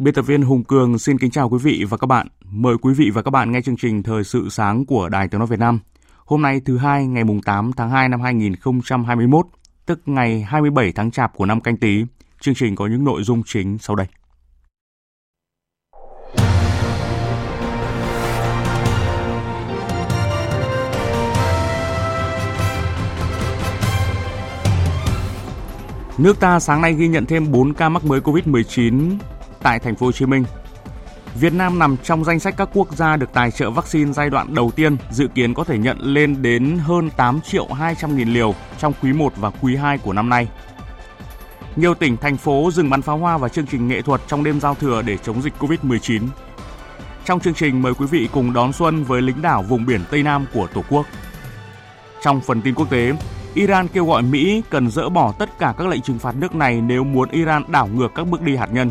Biên tập viên Hùng Cường xin kính chào quý vị và các bạn. Mời quý vị và các bạn nghe chương trình Thời sự sáng của Đài Tiếng Nói Việt Nam. Hôm nay thứ hai ngày 8 tháng 2 năm 2021, tức ngày 27 tháng Chạp của năm canh tí. Chương trình có những nội dung chính sau đây. Nước ta sáng nay ghi nhận thêm 4 ca mắc mới COVID-19 tại thành phố Hồ Chí Minh. Việt Nam nằm trong danh sách các quốc gia được tài trợ vaccine giai đoạn đầu tiên, dự kiến có thể nhận lên đến hơn 8 triệu 200 nghìn liều trong quý 1 và quý 2 của năm nay. Nhiều tỉnh, thành phố dừng bắn pháo hoa và chương trình nghệ thuật trong đêm giao thừa để chống dịch COVID-19. Trong chương trình mời quý vị cùng đón xuân với lính đảo vùng biển Tây Nam của Tổ quốc. Trong phần tin quốc tế, Iran kêu gọi Mỹ cần dỡ bỏ tất cả các lệnh trừng phạt nước này nếu muốn Iran đảo ngược các bước đi hạt nhân.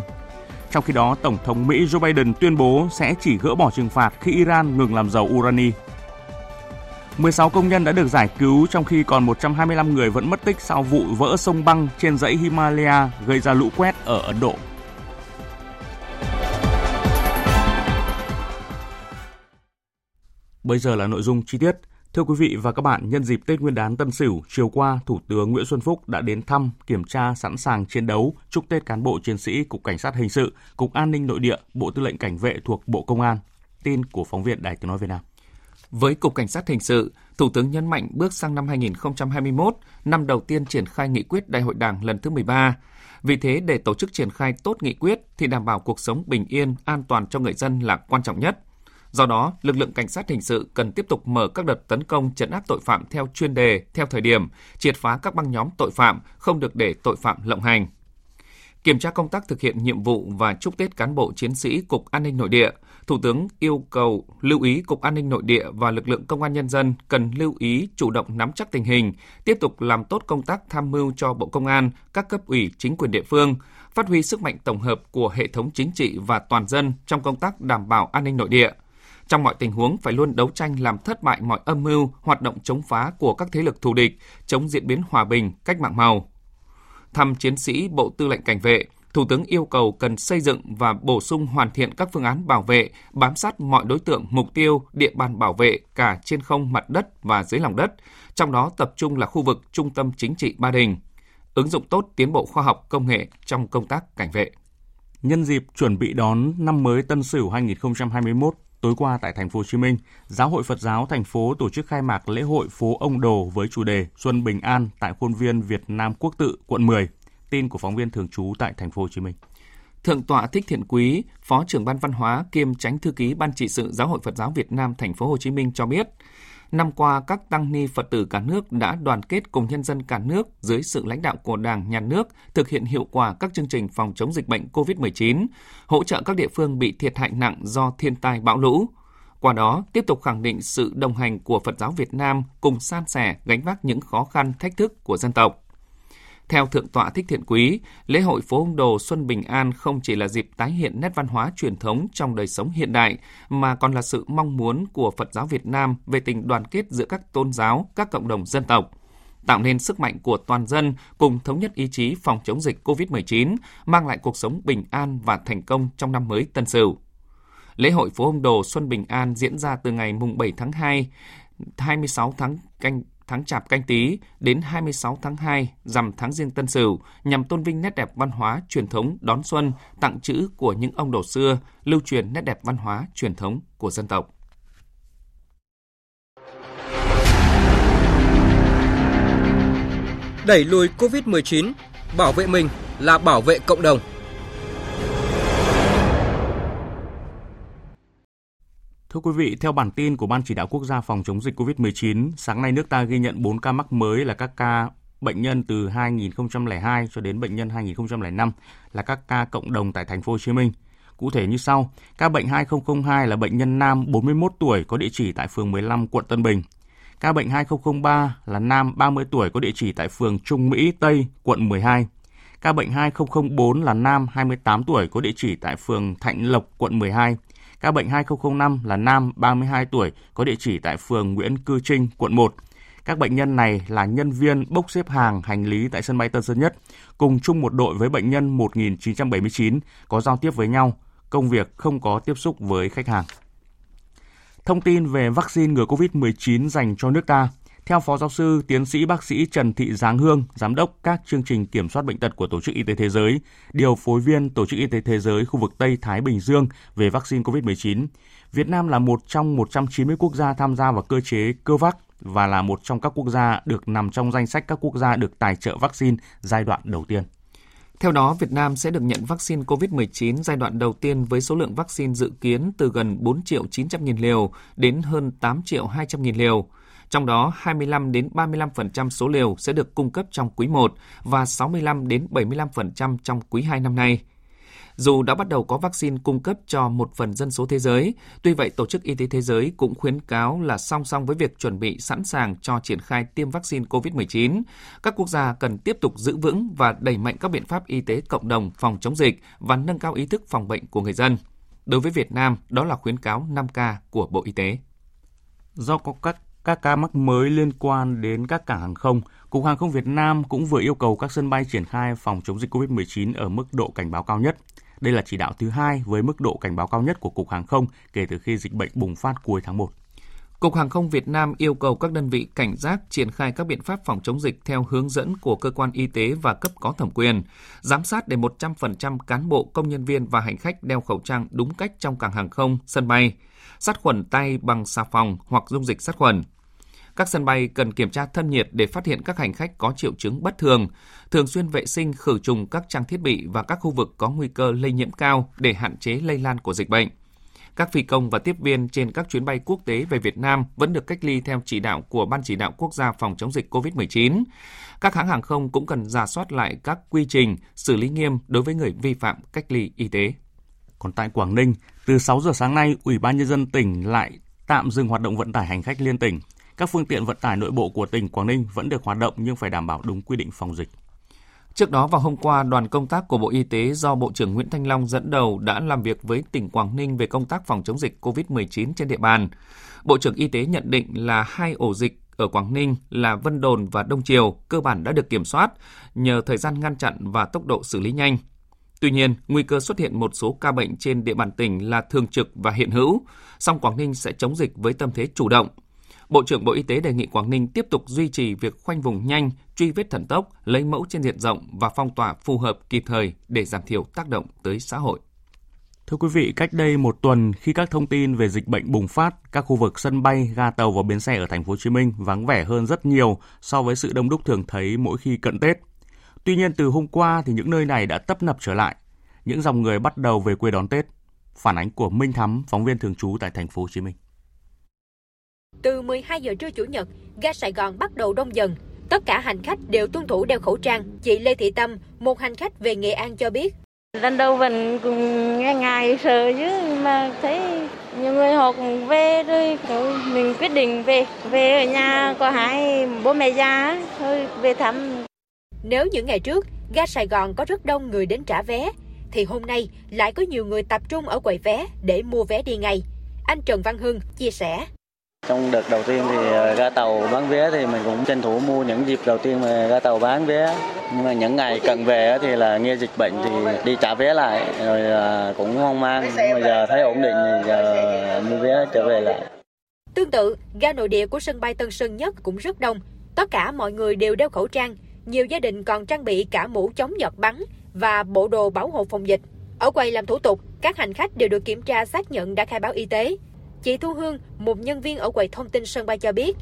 Trong khi đó, Tổng thống Mỹ Joe Biden tuyên bố sẽ chỉ gỡ bỏ trừng phạt khi Iran ngừng làm dầu urani. 16 công nhân đã được giải cứu trong khi còn 125 người vẫn mất tích sau vụ vỡ sông băng trên dãy Himalaya gây ra lũ quét ở Ấn Độ. Bây giờ là nội dung chi tiết. Thưa quý vị và các bạn, nhân dịp Tết Nguyên đán Tân Sửu, chiều qua, Thủ tướng Nguyễn Xuân Phúc đã đến thăm, kiểm tra sẵn sàng chiến đấu, chúc Tết cán bộ chiến sĩ Cục Cảnh sát Hình sự, Cục An ninh Nội địa, Bộ Tư lệnh Cảnh vệ thuộc Bộ Công an. Tin của phóng viên Đài Tiếng Nói Việt Nam. Với Cục Cảnh sát Hình sự, Thủ tướng nhấn mạnh bước sang năm 2021, năm đầu tiên triển khai nghị quyết Đại hội Đảng lần thứ 13. Vì thế, để tổ chức triển khai tốt nghị quyết thì đảm bảo cuộc sống bình yên, an toàn cho người dân là quan trọng nhất. Do đó, lực lượng cảnh sát hình sự cần tiếp tục mở các đợt tấn công chấn áp tội phạm theo chuyên đề, theo thời điểm, triệt phá các băng nhóm tội phạm, không được để tội phạm lộng hành. Kiểm tra công tác thực hiện nhiệm vụ và chúc Tết cán bộ chiến sĩ Cục An ninh Nội địa, Thủ tướng yêu cầu lưu ý Cục An ninh Nội địa và lực lượng công an nhân dân cần lưu ý chủ động nắm chắc tình hình, tiếp tục làm tốt công tác tham mưu cho Bộ Công an, các cấp ủy chính quyền địa phương, phát huy sức mạnh tổng hợp của hệ thống chính trị và toàn dân trong công tác đảm bảo an ninh nội địa – trong mọi tình huống phải luôn đấu tranh làm thất bại mọi âm mưu, hoạt động chống phá của các thế lực thù địch, chống diễn biến hòa bình, cách mạng màu. Thăm chiến sĩ Bộ Tư lệnh Cảnh vệ, Thủ tướng yêu cầu cần xây dựng và bổ sung hoàn thiện các phương án bảo vệ, bám sát mọi đối tượng, mục tiêu, địa bàn bảo vệ cả trên không, mặt đất và dưới lòng đất, trong đó tập trung là khu vực trung tâm chính trị Ba Đình, ứng dụng tốt tiến bộ khoa học công nghệ trong công tác cảnh vệ. Nhân dịp chuẩn bị đón năm mới Tân Sửu 2021, Tối qua tại thành phố Hồ Chí Minh, Giáo hội Phật giáo thành phố tổ chức khai mạc lễ hội phố Ông Đồ với chủ đề Xuân Bình An tại khuôn viên Việt Nam Quốc tự, quận 10. Tin của phóng viên thường trú tại thành phố Hồ Chí Minh. Thượng tọa Thích Thiện Quý, Phó trưởng ban văn hóa kiêm Tránh thư ký Ban trị sự Giáo hội Phật giáo Việt Nam thành phố Hồ Chí Minh cho biết, năm qua các tăng ni Phật tử cả nước đã đoàn kết cùng nhân dân cả nước dưới sự lãnh đạo của Đảng, Nhà nước thực hiện hiệu quả các chương trình phòng chống dịch bệnh COVID-19, hỗ trợ các địa phương bị thiệt hại nặng do thiên tai bão lũ. Qua đó, tiếp tục khẳng định sự đồng hành của Phật giáo Việt Nam cùng san sẻ gánh vác những khó khăn thách thức của dân tộc. Theo Thượng tọa Thích Thiện Quý, lễ hội phố ông Đồ Xuân Bình An không chỉ là dịp tái hiện nét văn hóa truyền thống trong đời sống hiện đại, mà còn là sự mong muốn của Phật giáo Việt Nam về tình đoàn kết giữa các tôn giáo, các cộng đồng dân tộc tạo nên sức mạnh của toàn dân cùng thống nhất ý chí phòng chống dịch COVID-19, mang lại cuộc sống bình an và thành công trong năm mới Tân Sửu. Lễ hội phố ông Đồ Xuân Bình An diễn ra từ ngày mùng 7 tháng 2, 26 tháng canh tháng Chạp canh Tý đến 26 tháng 2 rằm tháng Giêng Tân Sửu nhằm tôn vinh nét đẹp văn hóa truyền thống đón xuân, tặng chữ của những ông đồ xưa, lưu truyền nét đẹp văn hóa truyền thống của dân tộc. Đẩy lùi COVID-19, Bảo vệ mình là bảo vệ cộng đồng. Thưa quý vị, theo bản tin của Ban Chỉ đạo Quốc gia phòng chống dịch COVID-19, sáng nay nước ta ghi nhận 4 ca mắc mới là các ca bệnh nhân từ 2002 cho đến bệnh nhân 2005 là các ca cộng đồng tại thành phố Hồ Chí Minh. Cụ thể như sau, ca bệnh 2002 là bệnh nhân nam 41 tuổi có địa chỉ tại phường 15 quận Tân Bình. Ca bệnh 2003 là nam 30 tuổi có địa chỉ tại phường Trung Mỹ Tây, quận 12. Ca bệnh 2004 là nam 28 tuổi có địa chỉ tại phường Thạnh Lộc, quận 12. Ca bệnh 2005 là nam 32 tuổi có địa chỉ tại phường Nguyễn Cư Trinh, quận 1. Các bệnh nhân này là nhân viên bốc xếp hàng hành lý tại sân bay Tân Sơn Nhất, cùng chung một đội với bệnh nhân 1979 có giao tiếp với nhau, công việc không có tiếp xúc với khách hàng. Thông tin về vaccine ngừa COVID-19 dành cho nước ta. Theo Phó Giáo sư, Tiến sĩ bác sĩ Trần Thị Giáng Hương, Giám đốc các chương trình kiểm soát bệnh tật của Tổ chức Y tế Thế giới, điều phối viên Tổ chức Y tế Thế giới khu vực Tây Thái Bình Dương về vaccine COVID-19, Việt Nam là một trong 190 quốc gia tham gia vào cơ chế COVAX và là một trong các quốc gia được nằm trong danh sách các quốc gia được tài trợ vaccine giai đoạn đầu tiên. Theo đó, Việt Nam sẽ được nhận vaccine COVID-19 giai đoạn đầu tiên với số lượng vaccine dự kiến từ gần 4 triệu 900 nghìn liều đến hơn 8 triệu 200 nghìn liều. Trong đó, 25 đến 35% số liều sẽ được cung cấp trong quý 1 và 65 đến 75% trong quý 2 năm nay. Dù đã bắt đầu có vaccine cung cấp cho một phần dân số thế giới, tuy vậy Tổ chức Y tế Thế giới cũng khuyến cáo là song song với việc chuẩn bị sẵn sàng cho triển khai tiêm vaccine COVID-19, các quốc gia cần tiếp tục giữ vững và đẩy mạnh các biện pháp y tế cộng đồng phòng chống dịch và nâng cao ý thức phòng bệnh của người dân. Đối với Việt Nam, đó là khuyến cáo 5K của Bộ Y tế. Do có các các ca mắc mới liên quan đến các cảng hàng không, Cục Hàng không Việt Nam cũng vừa yêu cầu các sân bay triển khai phòng chống dịch COVID-19 ở mức độ cảnh báo cao nhất. Đây là chỉ đạo thứ hai với mức độ cảnh báo cao nhất của Cục Hàng không kể từ khi dịch bệnh bùng phát cuối tháng 1. Cục Hàng không Việt Nam yêu cầu các đơn vị cảnh giác triển khai các biện pháp phòng chống dịch theo hướng dẫn của cơ quan y tế và cấp có thẩm quyền, giám sát để 100% cán bộ, công nhân viên và hành khách đeo khẩu trang đúng cách trong cảng hàng không, sân bay, sát khuẩn tay bằng xà phòng hoặc dung dịch sát khuẩn. Các sân bay cần kiểm tra thân nhiệt để phát hiện các hành khách có triệu chứng bất thường, thường xuyên vệ sinh khử trùng các trang thiết bị và các khu vực có nguy cơ lây nhiễm cao để hạn chế lây lan của dịch bệnh. Các phi công và tiếp viên trên các chuyến bay quốc tế về Việt Nam vẫn được cách ly theo chỉ đạo của Ban chỉ đạo quốc gia phòng chống dịch COVID-19. Các hãng hàng không cũng cần giả soát lại các quy trình xử lý nghiêm đối với người vi phạm cách ly y tế. Còn tại Quảng Ninh, từ 6 giờ sáng nay, Ủy ban nhân dân tỉnh lại tạm dừng hoạt động vận tải hành khách liên tỉnh. Các phương tiện vận tải nội bộ của tỉnh Quảng Ninh vẫn được hoạt động nhưng phải đảm bảo đúng quy định phòng dịch. Trước đó vào hôm qua, đoàn công tác của Bộ Y tế do Bộ trưởng Nguyễn Thanh Long dẫn đầu đã làm việc với tỉnh Quảng Ninh về công tác phòng chống dịch COVID-19 trên địa bàn. Bộ trưởng Y tế nhận định là hai ổ dịch ở Quảng Ninh là Vân Đồn và Đông Triều cơ bản đã được kiểm soát nhờ thời gian ngăn chặn và tốc độ xử lý nhanh. Tuy nhiên, nguy cơ xuất hiện một số ca bệnh trên địa bàn tỉnh là thường trực và hiện hữu, song Quảng Ninh sẽ chống dịch với tâm thế chủ động, Bộ trưởng Bộ Y tế đề nghị Quảng Ninh tiếp tục duy trì việc khoanh vùng nhanh, truy vết thần tốc, lấy mẫu trên diện rộng và phong tỏa phù hợp kịp thời để giảm thiểu tác động tới xã hội. Thưa quý vị, cách đây một tuần khi các thông tin về dịch bệnh bùng phát, các khu vực sân bay, ga tàu và bến xe ở thành phố Hồ Chí Minh vắng vẻ hơn rất nhiều so với sự đông đúc thường thấy mỗi khi cận Tết. Tuy nhiên từ hôm qua thì những nơi này đã tấp nập trở lại. Những dòng người bắt đầu về quê đón Tết. Phản ánh của Minh Thắm, phóng viên thường trú tại thành phố Hồ Chí Minh. Từ 12 giờ trưa Chủ nhật, ga Sài Gòn bắt đầu đông dần. Tất cả hành khách đều tuân thủ đeo khẩu trang. Chị Lê Thị Tâm, một hành khách về Nghệ An cho biết. Lần đầu vẫn cũng nghe ngại sợ chứ mà thấy nhiều người họ cũng về rồi mình quyết định về. Về ở nhà có hai bố mẹ già thôi về thăm. Nếu những ngày trước ga Sài Gòn có rất đông người đến trả vé, thì hôm nay lại có nhiều người tập trung ở quầy vé để mua vé đi ngay. Anh Trần Văn Hưng chia sẻ. Trong đợt đầu tiên thì ra ga tàu bán vé thì mình cũng tranh thủ mua những dịp đầu tiên mà ga tàu bán vé. Nhưng mà những ngày cận về thì là nghe dịch bệnh thì đi trả vé lại rồi ờ, cũng hoang mang. Nhưng mà giờ thấy ổn định thì giờ mua vé trở về lại. Tương tự, ga nội địa của sân bay Tân Sơn Nhất cũng rất đông. Tất cả mọi người đều đeo khẩu trang. Nhiều gia đình còn trang bị cả mũ chống giọt bắn và bộ đồ bảo hộ phòng dịch. Ở quầy làm thủ tục, các hành khách đều được kiểm tra xác nhận đã khai báo y tế. Chị Thu Hương, một nhân viên ở quầy thông tin sân bay cho biết,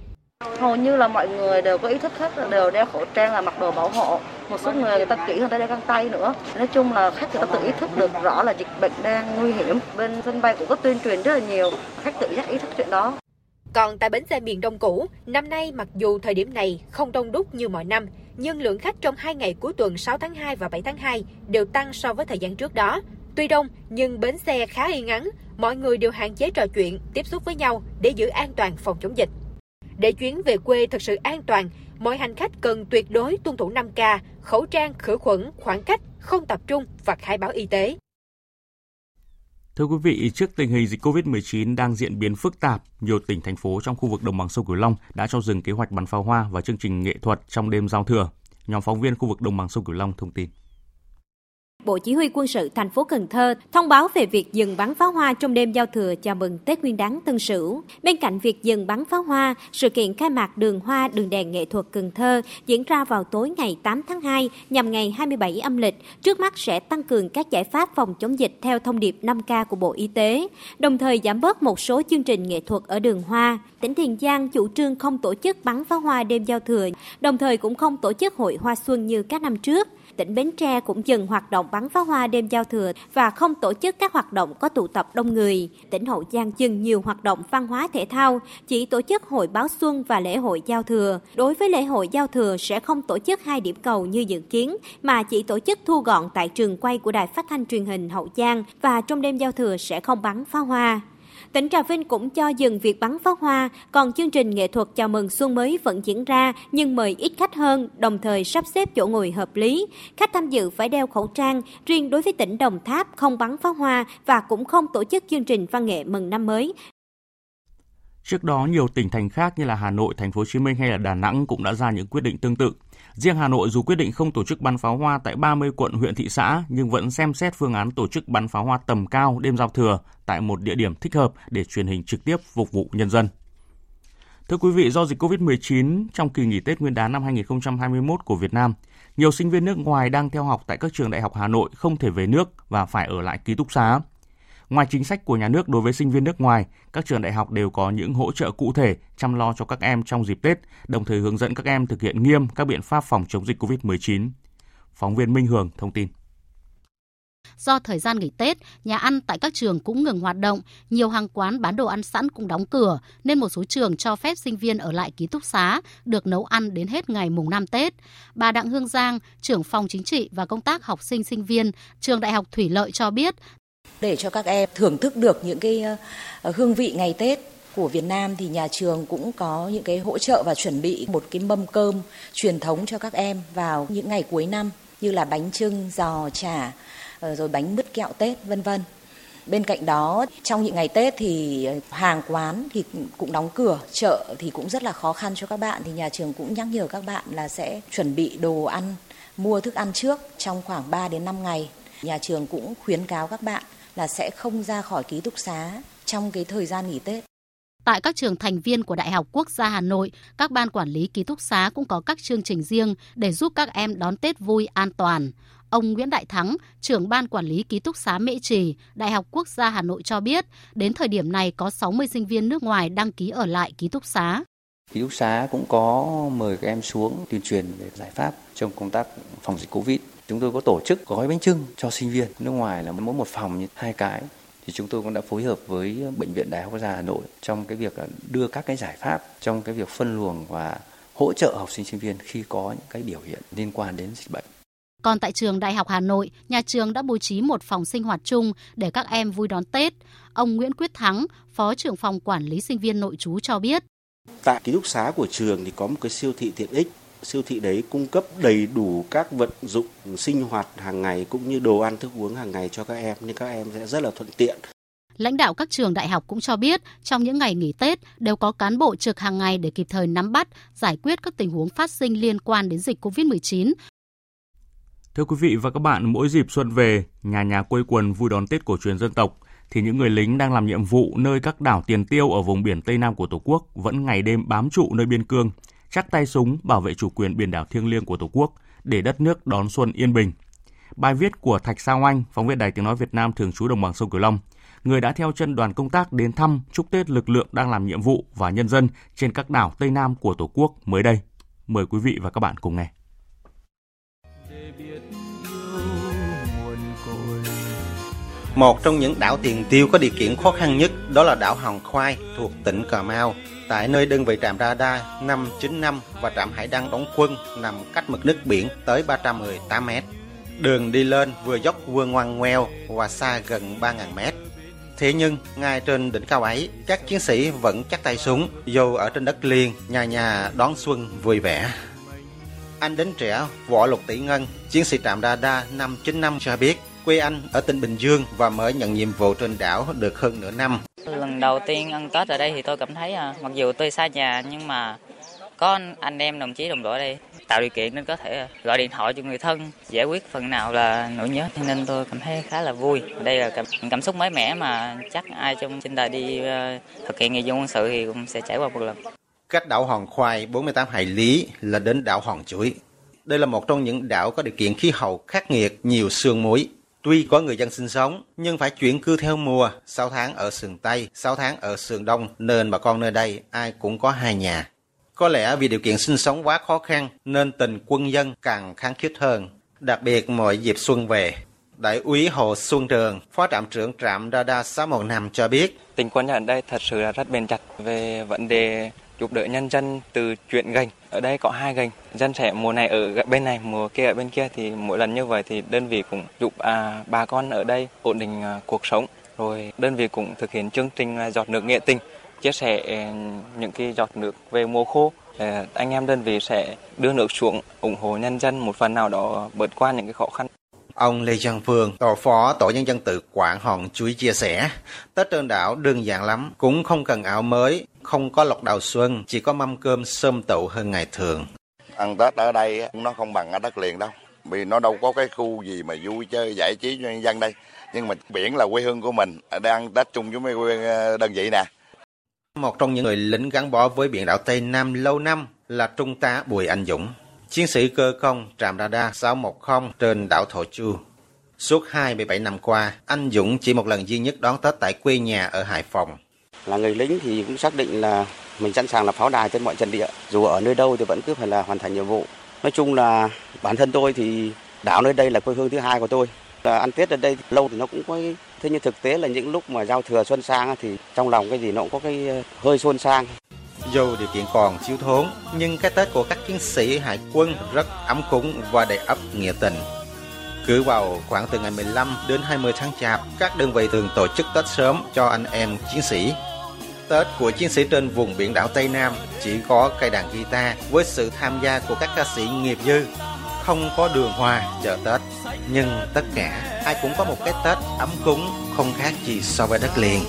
Hầu như là mọi người đều có ý thức hết đều đeo khẩu trang là mặc đồ bảo hộ. Một số người người ta kỹ hơn ta đeo găng tay nữa. Nói chung là khách người ta tự ý thức được rõ là dịch bệnh đang nguy hiểm. Bên sân bay cũng có tuyên truyền rất là nhiều. Khách tự giác ý thức chuyện đó. Còn tại bến xe miền Đông cũ, năm nay mặc dù thời điểm này không đông đúc như mọi năm, nhưng lượng khách trong hai ngày cuối tuần 6 tháng 2 và 7 tháng 2 đều tăng so với thời gian trước đó. Tuy đông, nhưng bến xe khá yên ắng, mọi người đều hạn chế trò chuyện, tiếp xúc với nhau để giữ an toàn phòng chống dịch. Để chuyến về quê thật sự an toàn, mọi hành khách cần tuyệt đối tuân thủ 5K, khẩu trang, khử khuẩn, khoảng cách, không tập trung và khai báo y tế. Thưa quý vị, trước tình hình dịch COVID-19 đang diễn biến phức tạp, nhiều tỉnh, thành phố trong khu vực đồng bằng sông Cửu Long đã cho dừng kế hoạch bắn pháo hoa và chương trình nghệ thuật trong đêm giao thừa. Nhóm phóng viên khu vực đồng bằng sông Cửu Long thông tin. Bộ Chỉ huy quân sự thành phố Cần Thơ thông báo về việc dừng bắn pháo hoa trong đêm giao thừa chào mừng Tết Nguyên đán Tân Sửu. Bên cạnh việc dừng bắn pháo hoa, sự kiện khai mạc đường hoa đường đèn nghệ thuật Cần Thơ diễn ra vào tối ngày 8 tháng 2 nhằm ngày 27 âm lịch, trước mắt sẽ tăng cường các giải pháp phòng chống dịch theo thông điệp 5K của Bộ Y tế, đồng thời giảm bớt một số chương trình nghệ thuật ở đường hoa. Tỉnh Tiền Giang chủ trương không tổ chức bắn pháo hoa đêm giao thừa, đồng thời cũng không tổ chức hội hoa xuân như các năm trước tỉnh Bến Tre cũng dừng hoạt động bắn pháo hoa đêm giao thừa và không tổ chức các hoạt động có tụ tập đông người. Tỉnh Hậu Giang dừng nhiều hoạt động văn hóa thể thao, chỉ tổ chức hội báo xuân và lễ hội giao thừa. Đối với lễ hội giao thừa sẽ không tổ chức hai điểm cầu như dự kiến, mà chỉ tổ chức thu gọn tại trường quay của Đài Phát thanh truyền hình Hậu Giang và trong đêm giao thừa sẽ không bắn pháo hoa. Tỉnh Trà Vinh cũng cho dừng việc bắn pháo hoa, còn chương trình nghệ thuật chào mừng xuân mới vẫn diễn ra nhưng mời ít khách hơn, đồng thời sắp xếp chỗ ngồi hợp lý. Khách tham dự phải đeo khẩu trang, riêng đối với tỉnh Đồng Tháp không bắn pháo hoa và cũng không tổ chức chương trình văn nghệ mừng năm mới. Trước đó, nhiều tỉnh thành khác như là Hà Nội, Thành phố Hồ Chí Minh hay là Đà Nẵng cũng đã ra những quyết định tương tự. Riêng Hà Nội dù quyết định không tổ chức bắn pháo hoa tại 30 quận huyện thị xã nhưng vẫn xem xét phương án tổ chức bắn pháo hoa tầm cao đêm giao thừa tại một địa điểm thích hợp để truyền hình trực tiếp phục vụ nhân dân. Thưa quý vị, do dịch COVID-19 trong kỳ nghỉ Tết Nguyên đán năm 2021 của Việt Nam, nhiều sinh viên nước ngoài đang theo học tại các trường đại học Hà Nội không thể về nước và phải ở lại ký túc xá. Ngoài chính sách của nhà nước đối với sinh viên nước ngoài, các trường đại học đều có những hỗ trợ cụ thể chăm lo cho các em trong dịp Tết, đồng thời hướng dẫn các em thực hiện nghiêm các biện pháp phòng chống dịch COVID-19. Phóng viên Minh Hường thông tin. Do thời gian nghỉ Tết, nhà ăn tại các trường cũng ngừng hoạt động, nhiều hàng quán bán đồ ăn sẵn cũng đóng cửa, nên một số trường cho phép sinh viên ở lại ký túc xá, được nấu ăn đến hết ngày mùng 5 Tết. Bà Đặng Hương Giang, trưởng phòng chính trị và công tác học sinh sinh viên, trường Đại học Thủy Lợi cho biết, để cho các em thưởng thức được những cái ờ, ờ, hương vị ngày Tết của Việt Nam thì nhà trường cũng có những cái hỗ trợ và chuẩn bị một cái mâm cơm truyền thống cho các em vào những ngày cuối năm như là bánh trưng, giò, chả, ờ, rồi bánh mứt kẹo Tết vân vân. Bên cạnh đó, trong những ngày Tết thì hàng quán thì cũng đóng cửa, chợ thì cũng rất là khó khăn cho các bạn thì nhà trường cũng nhắc nhở các bạn là sẽ chuẩn bị đồ ăn, mua thức ăn trước trong khoảng 3 đến 5 ngày. Nhà trường cũng khuyến cáo các bạn là sẽ không ra khỏi ký túc xá trong cái thời gian nghỉ Tết. Tại các trường thành viên của Đại học Quốc gia Hà Nội, các ban quản lý ký túc xá cũng có các chương trình riêng để giúp các em đón Tết vui an toàn. Ông Nguyễn Đại Thắng, trưởng ban quản lý ký túc xá Mễ Trì, Đại học Quốc gia Hà Nội cho biết, đến thời điểm này có 60 sinh viên nước ngoài đăng ký ở lại ký túc xá. Ký túc xá cũng có mời các em xuống tuyên truyền về giải pháp trong công tác phòng dịch Covid. Chúng tôi có tổ chức gói bánh trưng cho sinh viên nước ngoài là mỗi một phòng như hai cái thì chúng tôi cũng đã phối hợp với bệnh viện Đại học Quốc gia Hà Nội trong cái việc đưa các cái giải pháp trong cái việc phân luồng và hỗ trợ học sinh sinh viên khi có những cái biểu hiện liên quan đến dịch bệnh. Còn tại trường Đại học Hà Nội, nhà trường đã bố trí một phòng sinh hoạt chung để các em vui đón Tết. Ông Nguyễn Quyết Thắng, Phó trưởng phòng quản lý sinh viên nội trú cho biết. Tại ký túc xá của trường thì có một cái siêu thị tiện ích siêu thị đấy cung cấp đầy đủ các vận dụng sinh hoạt hàng ngày cũng như đồ ăn thức uống hàng ngày cho các em nên các em sẽ rất là thuận tiện. Lãnh đạo các trường đại học cũng cho biết trong những ngày nghỉ Tết đều có cán bộ trực hàng ngày để kịp thời nắm bắt, giải quyết các tình huống phát sinh liên quan đến dịch COVID-19. Thưa quý vị và các bạn, mỗi dịp xuân về, nhà nhà quây quần vui đón Tết cổ truyền dân tộc, thì những người lính đang làm nhiệm vụ nơi các đảo tiền tiêu ở vùng biển Tây Nam của Tổ quốc vẫn ngày đêm bám trụ nơi biên cương, chắc tay súng bảo vệ chủ quyền biển đảo thiêng liêng của Tổ quốc để đất nước đón xuân yên bình. Bài viết của Thạch Sao Anh, phóng viên Đài Tiếng Nói Việt Nam thường trú đồng bằng sông Cửu Long, người đã theo chân đoàn công tác đến thăm chúc Tết lực lượng đang làm nhiệm vụ và nhân dân trên các đảo Tây Nam của Tổ quốc mới đây. Mời quý vị và các bạn cùng nghe. Một trong những đảo tiền tiêu có điều kiện khó khăn nhất đó là đảo Hòn Khoai thuộc tỉnh Cà Mau. Tại nơi đơn vị trạm radar 595 và trạm hải đăng đóng quân nằm cách mực nước biển tới 318 mét. Đường đi lên vừa dốc vừa ngoằn ngoèo và xa gần 3.000 mét. Thế nhưng, ngay trên đỉnh cao ấy, các chiến sĩ vẫn chắc tay súng, dù ở trên đất liền, nhà nhà đón xuân vui vẻ. Anh đến trẻ, võ lục tỷ ngân, chiến sĩ trạm radar 595 cho biết, quê anh ở tỉnh Bình Dương và mới nhận nhiệm vụ trên đảo được hơn nửa năm. Lần đầu tiên ăn Tết ở đây thì tôi cảm thấy à, mặc dù tôi xa nhà nhưng mà có anh em đồng chí đồng đội đây tạo điều kiện nên có thể à, gọi điện thoại cho người thân giải quyết phần nào là nỗi nhớ nên tôi cảm thấy khá là vui đây là cảm, cảm xúc mới mẻ mà chắc ai trong trên đời đi uh, thực hiện nghĩa vụ quân sự thì cũng sẽ trải qua một lần cách đảo Hòn Khoai 48 hải lý là đến đảo Hòn Chuối. Đây là một trong những đảo có điều kiện khí hậu khắc nghiệt, nhiều sương muối. Tuy có người dân sinh sống, nhưng phải chuyển cư theo mùa, 6 tháng ở sườn Tây, 6 tháng ở sườn Đông, nên bà con nơi đây ai cũng có hai nhà. Có lẽ vì điều kiện sinh sống quá khó khăn nên tình quân dân càng kháng khít hơn. Đặc biệt mọi dịp xuân về, Đại úy Hồ Xuân Trường, Phó trạm trưởng trạm Radar 615 cho biết. Tình quân ở đây thật sự là rất bền chặt về vấn đề giúp đỡ nhân dân từ chuyện gành. Ở đây có hai gành, dân sẽ mùa này ở bên này, mùa kia ở bên kia thì mỗi lần như vậy thì đơn vị cũng giúp à, bà con ở đây ổn định à, cuộc sống. Rồi đơn vị cũng thực hiện chương trình à, giọt nước nghĩa tình chia sẻ ừ, những cái giọt nước về mùa khô ờ, anh em đơn vị sẽ đưa nước xuống ủng hộ nhân dân một phần nào đó vượt qua những cái khó khăn. Ông Lê Văn Phương, tổ phó tổ nhân dân tự quản Hòn Chuối chia sẻ, Tết trên đảo đơn giản lắm, cũng không cần áo mới, không có lọc đầu xuân, chỉ có mâm cơm sơm tụ hơn ngày thường. Ăn Tết ở đây nó không bằng ở đất liền đâu, vì nó đâu có cái khu gì mà vui chơi giải trí cho nhân dân đây. Nhưng mà biển là quê hương của mình, đang Tết chung với mấy ờ, đơn vị nè một trong những người lính gắn bó với biển đảo Tây Nam lâu năm là Trung tá Bùi Anh Dũng, chiến sĩ cơ công trạm radar 610 trên đảo Thổ Chu. Suốt 27 năm qua, anh Dũng chỉ một lần duy nhất đón Tết tại quê nhà ở Hải Phòng. Là người lính thì cũng xác định là mình sẵn sàng là pháo đài trên mọi trận địa. Dù ở nơi đâu thì vẫn cứ phải là hoàn thành nhiệm vụ. Nói chung là bản thân tôi thì đảo nơi đây là quê hương thứ hai của tôi. Là ăn Tết ở đây lâu thì nó cũng có Thế nhưng thực tế là những lúc mà giao thừa xuân sang thì trong lòng cái gì nó cũng có cái ờ, hơi xuân sang. Dù điều kiện còn thiếu thốn, nhưng cái Tết của các chiến sĩ hải quân rất ấm cúng và đầy ấp nghĩa tình. Cứ vào khoảng từ ngày 15 đến 20 tháng Chạp, các đơn vị thường tổ chức Tết sớm cho anh em chiến sĩ. Tết của chiến sĩ trên vùng biển đảo Tây Nam chỉ có cây đàn guitar với sự tham gia của các ca sĩ nghiệp dư không có đường hoa chợ Tết nhưng tất cả ai cũng có một cái Tết ấm cúng không khác gì so với đất liền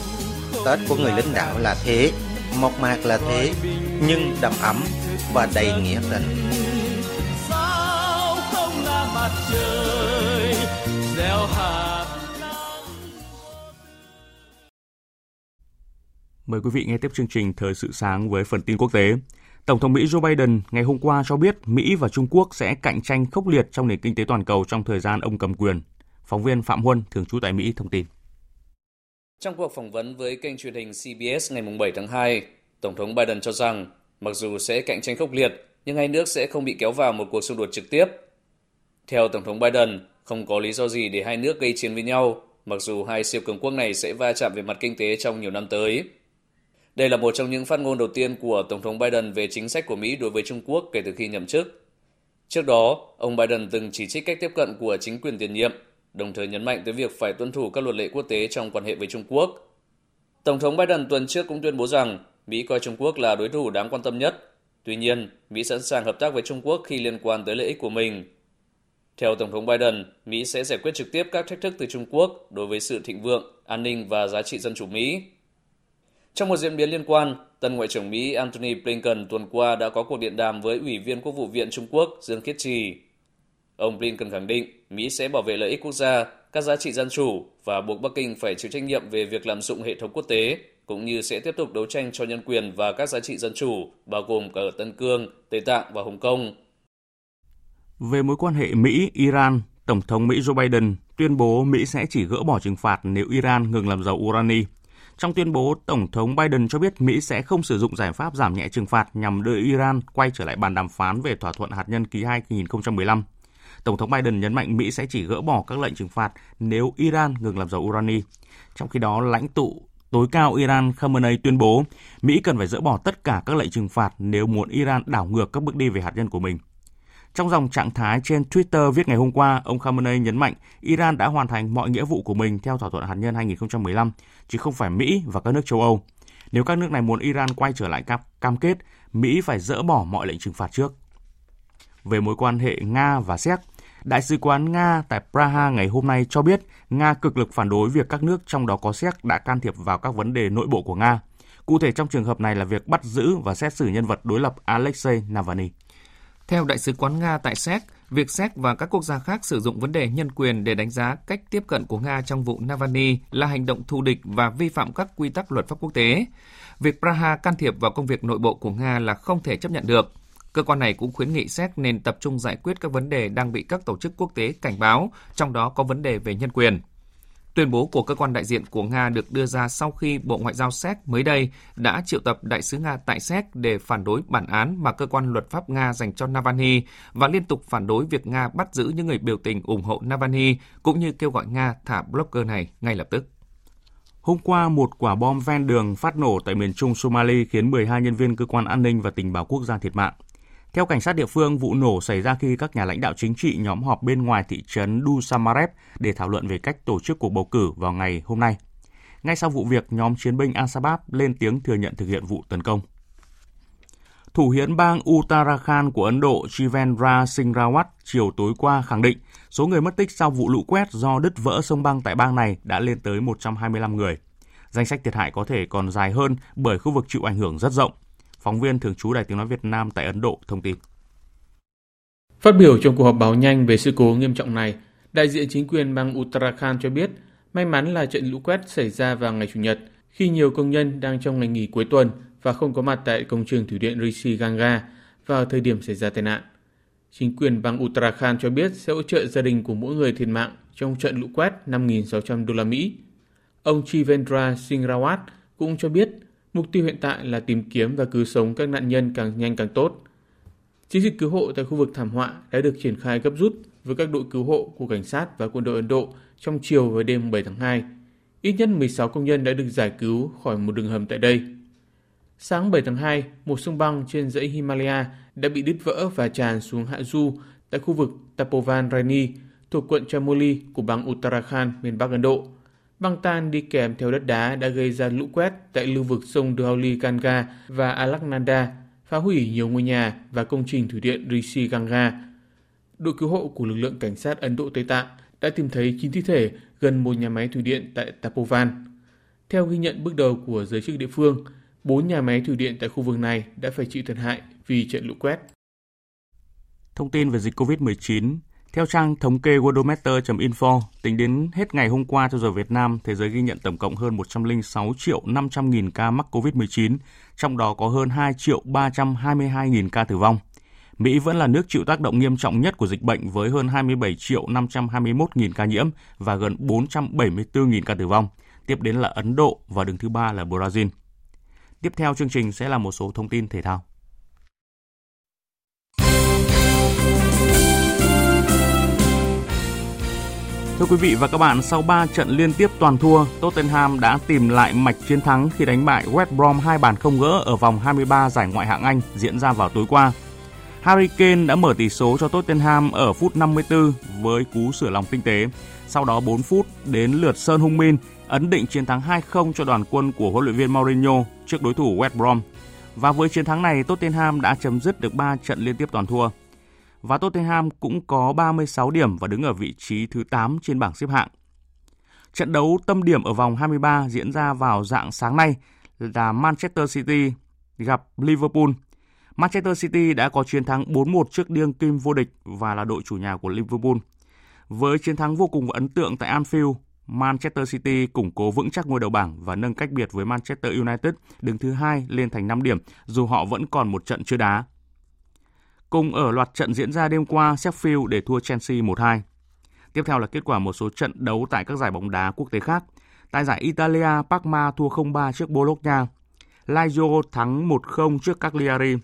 Tết của người lính đảo là thế mộc mạc là thế nhưng đầm ấm và đầy nghĩa tình Mời quý vị nghe tiếp chương trình Thời sự sáng với phần tin quốc tế. Tổng thống Mỹ Joe Biden ngày hôm qua cho biết Mỹ và Trung Quốc sẽ cạnh tranh khốc liệt trong nền kinh tế toàn cầu trong thời gian ông cầm quyền. Phóng viên Phạm Huân, thường trú tại Mỹ, thông tin. Trong cuộc phỏng vấn với kênh truyền hình CBS ngày 7 tháng 2, Tổng thống Biden cho rằng mặc dù sẽ cạnh tranh khốc liệt, nhưng hai nước sẽ không bị kéo vào một cuộc xung đột trực tiếp. Theo Tổng thống Biden, không có lý do gì để hai nước gây chiến với nhau, mặc dù hai siêu cường quốc này sẽ va chạm về mặt kinh tế trong nhiều năm tới. Đây là một trong những phát ngôn đầu tiên của Tổng thống Biden về chính sách của Mỹ đối với Trung Quốc kể từ khi nhậm chức. Trước đó, ông Biden từng chỉ trích cách tiếp cận của chính quyền tiền nhiệm, đồng thời nhấn mạnh tới việc phải tuân thủ các luật lệ quốc tế trong quan hệ với Trung Quốc. Tổng thống Biden tuần trước cũng tuyên bố rằng Mỹ coi Trung Quốc là đối thủ đáng quan tâm nhất. Tuy nhiên, Mỹ sẵn sàng hợp tác với Trung Quốc khi liên quan tới lợi ích của mình. Theo Tổng thống Biden, Mỹ sẽ giải quyết trực tiếp các thách thức từ Trung Quốc đối với sự thịnh vượng, an ninh và giá trị dân chủ Mỹ. Trong một diễn biến liên quan, tân Ngoại trưởng Mỹ Antony Blinken tuần qua đã có cuộc điện đàm với Ủy viên Quốc vụ viện Trung Quốc Dương Khiết Trì. Ông Blinken khẳng định Mỹ sẽ bảo vệ lợi ích quốc gia, các giá trị dân chủ và buộc Bắc Kinh phải chịu trách nhiệm về việc lạm dụng hệ thống quốc tế, cũng như sẽ tiếp tục đấu tranh cho nhân quyền và các giá trị dân chủ, bao gồm cả ở Tân Cương, Tây Tạng và Hồng Kông. Về mối quan hệ Mỹ-Iran, Tổng thống Mỹ Joe Biden tuyên bố Mỹ sẽ chỉ gỡ bỏ trừng phạt nếu Iran ngừng làm dầu urani. Trong tuyên bố, Tổng thống Biden cho biết Mỹ sẽ không sử dụng giải pháp giảm nhẹ trừng phạt nhằm đưa Iran quay trở lại bàn đàm phán về thỏa thuận hạt nhân ký 2015. Tổng thống Biden nhấn mạnh Mỹ sẽ chỉ gỡ bỏ các lệnh trừng phạt nếu Iran ngừng làm dầu urani. Trong khi đó, lãnh tụ tối cao Iran Khamenei tuyên bố Mỹ cần phải dỡ bỏ tất cả các lệnh trừng phạt nếu muốn Iran đảo ngược các bước đi về hạt nhân của mình. Trong dòng trạng thái trên Twitter viết ngày hôm qua, ông Khamenei nhấn mạnh Iran đã hoàn thành mọi nghĩa vụ của mình theo thỏa thuận hạt nhân 2015, chứ không phải Mỹ và các nước châu Âu. Nếu các nước này muốn Iran quay trở lại cam, cam kết, Mỹ phải dỡ bỏ mọi lệnh trừng phạt trước. Về mối quan hệ Nga và Séc, Đại sứ quán Nga tại Praha ngày hôm nay cho biết Nga cực lực phản đối việc các nước trong đó có Séc đã can thiệp vào các vấn đề nội bộ của Nga. Cụ thể trong trường hợp này là việc bắt giữ và xét xử nhân vật đối lập Alexei Navalny. Theo Đại sứ quán Nga tại Séc, việc Séc và các quốc gia khác sử dụng vấn đề nhân quyền để đánh giá cách tiếp cận của Nga trong vụ Navalny là hành động thù địch và vi phạm các quy tắc luật pháp quốc tế. Việc Praha can thiệp vào công việc nội bộ của Nga là không thể chấp nhận được. Cơ quan này cũng khuyến nghị Séc nên tập trung giải quyết các vấn đề đang bị các tổ chức quốc tế cảnh báo, trong đó có vấn đề về nhân quyền. Tuyên bố của cơ quan đại diện của Nga được đưa ra sau khi Bộ Ngoại giao Séc mới đây đã triệu tập đại sứ Nga tại Séc để phản đối bản án mà cơ quan luật pháp Nga dành cho Navalny và liên tục phản đối việc Nga bắt giữ những người biểu tình ủng hộ Navalny cũng như kêu gọi Nga thả blogger này ngay lập tức. Hôm qua, một quả bom ven đường phát nổ tại miền trung Somalia khiến 12 nhân viên cơ quan an ninh và tình báo quốc gia thiệt mạng. Theo cảnh sát địa phương, vụ nổ xảy ra khi các nhà lãnh đạo chính trị nhóm họp bên ngoài thị trấn Dusamarep để thảo luận về cách tổ chức cuộc bầu cử vào ngày hôm nay. Ngay sau vụ việc, nhóm chiến binh Al-Shabaab lên tiếng thừa nhận thực hiện vụ tấn công. Thủ hiến bang Uttarakhand của Ấn Độ Chivendra Singh Rawat chiều tối qua khẳng định số người mất tích sau vụ lũ quét do đứt vỡ sông băng tại bang này đã lên tới 125 người. Danh sách thiệt hại có thể còn dài hơn bởi khu vực chịu ảnh hưởng rất rộng. Phóng viên thường trú Đài Tiếng Nói Việt Nam tại Ấn Độ thông tin. Phát biểu trong cuộc họp báo nhanh về sự cố nghiêm trọng này, đại diện chính quyền bang Uttarakhand cho biết may mắn là trận lũ quét xảy ra vào ngày Chủ nhật khi nhiều công nhân đang trong ngày nghỉ cuối tuần và không có mặt tại công trường thủy điện Rishi Ganga vào thời điểm xảy ra tai nạn. Chính quyền bang Uttarakhand cho biết sẽ hỗ trợ gia đình của mỗi người thiệt mạng trong trận lũ quét 5.600 đô la Mỹ. Ông Chivendra Singh Rawat cũng cho biết Mục tiêu hiện tại là tìm kiếm và cứu sống các nạn nhân càng nhanh càng tốt. Chiến dịch cứu hộ tại khu vực thảm họa đã được triển khai gấp rút với các đội cứu hộ của cảnh sát và quân đội Ấn Độ trong chiều và đêm 7 tháng 2. Ít nhất 16 công nhân đã được giải cứu khỏi một đường hầm tại đây. Sáng 7 tháng 2, một sông băng trên dãy Himalaya đã bị đứt vỡ và tràn xuống hạ du tại khu vực Tapovan Rani thuộc quận Chamoli của bang Uttarakhand, miền Bắc Ấn Độ. Băng tan đi kèm theo đất đá đã gây ra lũ quét tại lưu vực sông Dhauli Ganga và Alaknanda, phá hủy nhiều ngôi nhà và công trình thủy điện Rishi Ganga. Đội cứu hộ của lực lượng cảnh sát Ấn Độ Tây Tạng đã tìm thấy 9 thi thể gần một nhà máy thủy điện tại Tapovan. Theo ghi nhận bước đầu của giới chức địa phương, 4 nhà máy thủy điện tại khu vực này đã phải chịu thiệt hại vì trận lũ quét. Thông tin về dịch COVID-19, theo trang thống kê Worldometer.info, tính đến hết ngày hôm qua theo giờ Việt Nam, thế giới ghi nhận tổng cộng hơn 106 triệu 500 nghìn ca mắc COVID-19, trong đó có hơn 2 triệu 322 nghìn ca tử vong. Mỹ vẫn là nước chịu tác động nghiêm trọng nhất của dịch bệnh với hơn 27 triệu 521 nghìn ca nhiễm và gần 474 nghìn ca tử vong. Tiếp đến là Ấn Độ và đứng thứ ba là Brazil. Tiếp theo chương trình sẽ là một số thông tin thể thao. Thưa quý vị và các bạn, sau 3 trận liên tiếp toàn thua, Tottenham đã tìm lại mạch chiến thắng khi đánh bại West Brom hai bàn không gỡ ở vòng 23 giải ngoại hạng Anh diễn ra vào tối qua. Harry Kane đã mở tỷ số cho Tottenham ở phút 54 với cú sửa lòng tinh tế. Sau đó 4 phút đến lượt Sơn Hung Min ấn định chiến thắng 2-0 cho đoàn quân của huấn luyện viên Mourinho trước đối thủ West Brom. Và với chiến thắng này, Tottenham đã chấm dứt được 3 trận liên tiếp toàn thua và Tottenham cũng có 36 điểm và đứng ở vị trí thứ 8 trên bảng xếp hạng. Trận đấu tâm điểm ở vòng 23 diễn ra vào dạng sáng nay là Manchester City gặp Liverpool. Manchester City đã có chiến thắng 4-1 trước điêng kim vô địch và là đội chủ nhà của Liverpool. Với chiến thắng vô cùng ấn tượng tại Anfield, Manchester City củng cố vững chắc ngôi đầu bảng và nâng cách biệt với Manchester United đứng thứ hai lên thành 5 điểm dù họ vẫn còn một trận chưa đá. Cùng ở loạt trận diễn ra đêm qua, Sheffield để thua Chelsea 1-2. Tiếp theo là kết quả một số trận đấu tại các giải bóng đá quốc tế khác. Tại giải Italia, Parma thua 0-3 trước Bologna. Lazio thắng 1-0 trước Cagliari.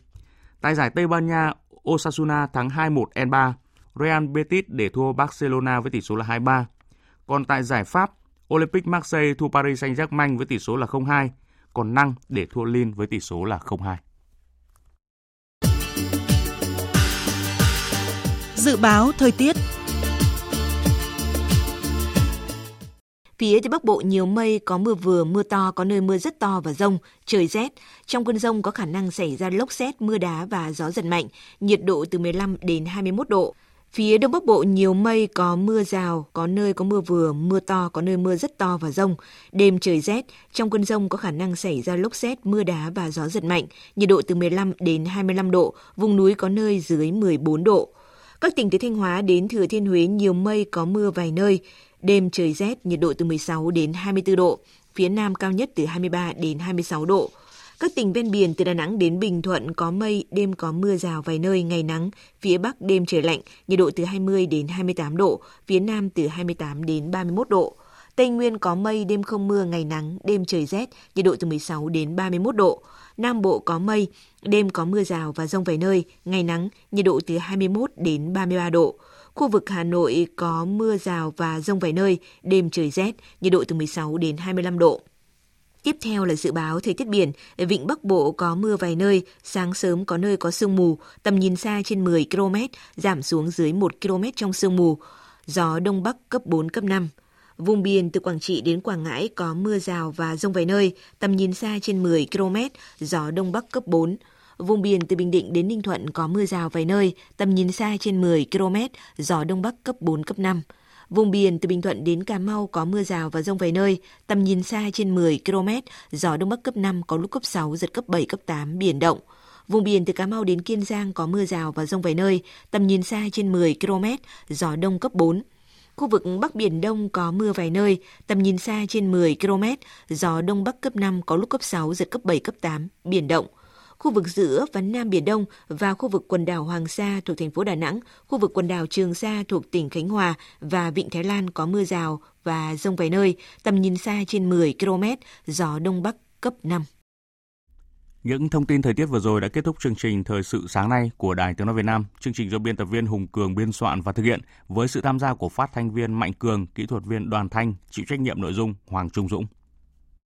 Tại giải Tây Ban Nha, Osasuna thắng 2-1 N3. Real Betis để thua Barcelona với tỷ số là 2-3. Còn tại giải Pháp, Olympic Marseille thua Paris Saint-Germain với tỷ số là 0-2, còn Năng để thua Lille với tỷ số là 0-2. Dự báo thời tiết Phía Tây Bắc Bộ nhiều mây, có mưa vừa, mưa to, có nơi mưa rất to và rông, trời rét. Trong cơn rông có khả năng xảy ra lốc xét, mưa đá và gió giật mạnh, nhiệt độ từ 15 đến 21 độ. Phía Đông Bắc Bộ nhiều mây, có mưa rào, có nơi có mưa vừa, mưa to, có nơi mưa rất to và rông. Đêm trời rét, trong cơn rông có khả năng xảy ra lốc xét, mưa đá và gió giật mạnh, nhiệt độ từ 15 đến 25 độ, vùng núi có nơi dưới 14 độ. Các tỉnh từ Thanh Hóa đến Thừa Thiên Huế nhiều mây có mưa vài nơi, Đêm trời rét, nhiệt độ từ 16 đến 24 độ, phía Nam cao nhất từ 23 đến 26 độ. Các tỉnh ven biển từ Đà Nẵng đến Bình Thuận có mây, đêm có mưa rào vài nơi, ngày nắng. Phía Bắc đêm trời lạnh, nhiệt độ từ 20 đến 28 độ, phía Nam từ 28 đến 31 độ. Tây Nguyên có mây, đêm không mưa, ngày nắng, đêm trời rét, nhiệt độ từ 16 đến 31 độ. Nam Bộ có mây, đêm có mưa rào và rông vài nơi, ngày nắng, nhiệt độ từ 21 đến 33 độ. Khu vực Hà Nội có mưa rào và rông vài nơi, đêm trời rét, nhiệt độ từ 16 đến 25 độ. Tiếp theo là dự báo thời tiết biển, vịnh Bắc Bộ có mưa vài nơi, sáng sớm có nơi có sương mù, tầm nhìn xa trên 10 km, giảm xuống dưới 1 km trong sương mù. Gió Đông Bắc cấp 4, cấp 5. Vùng biển từ Quảng Trị đến Quảng Ngãi có mưa rào và rông vài nơi, tầm nhìn xa trên 10 km, gió Đông Bắc cấp 4. Vùng biển từ Bình Định đến Ninh Thuận có mưa rào vài nơi, tầm nhìn xa trên 10 km, gió Đông Bắc cấp 4, cấp 5. Vùng biển từ Bình Thuận đến Cà Mau có mưa rào và rông vài nơi, tầm nhìn xa trên 10 km, gió Đông Bắc cấp 5, có lúc cấp 6, giật cấp 7, cấp 8, biển động. Vùng biển từ Cà Mau đến Kiên Giang có mưa rào và rông vài nơi, tầm nhìn xa trên 10 km, gió Đông cấp 4. Khu vực Bắc Biển Đông có mưa vài nơi, tầm nhìn xa trên 10 km, gió Đông Bắc cấp 5, có lúc cấp 6, giật cấp 7, cấp 8, biển động khu vực giữa và Nam Biển Đông và khu vực quần đảo Hoàng Sa thuộc thành phố Đà Nẵng, khu vực quần đảo Trường Sa thuộc tỉnh Khánh Hòa và Vịnh Thái Lan có mưa rào và rông vài nơi, tầm nhìn xa trên 10 km, gió Đông Bắc cấp 5. Những thông tin thời tiết vừa rồi đã kết thúc chương trình Thời sự sáng nay của Đài Tiếng Nói Việt Nam. Chương trình do biên tập viên Hùng Cường biên soạn và thực hiện với sự tham gia của phát thanh viên Mạnh Cường, kỹ thuật viên Đoàn Thanh, chịu trách nhiệm nội dung Hoàng Trung Dũng.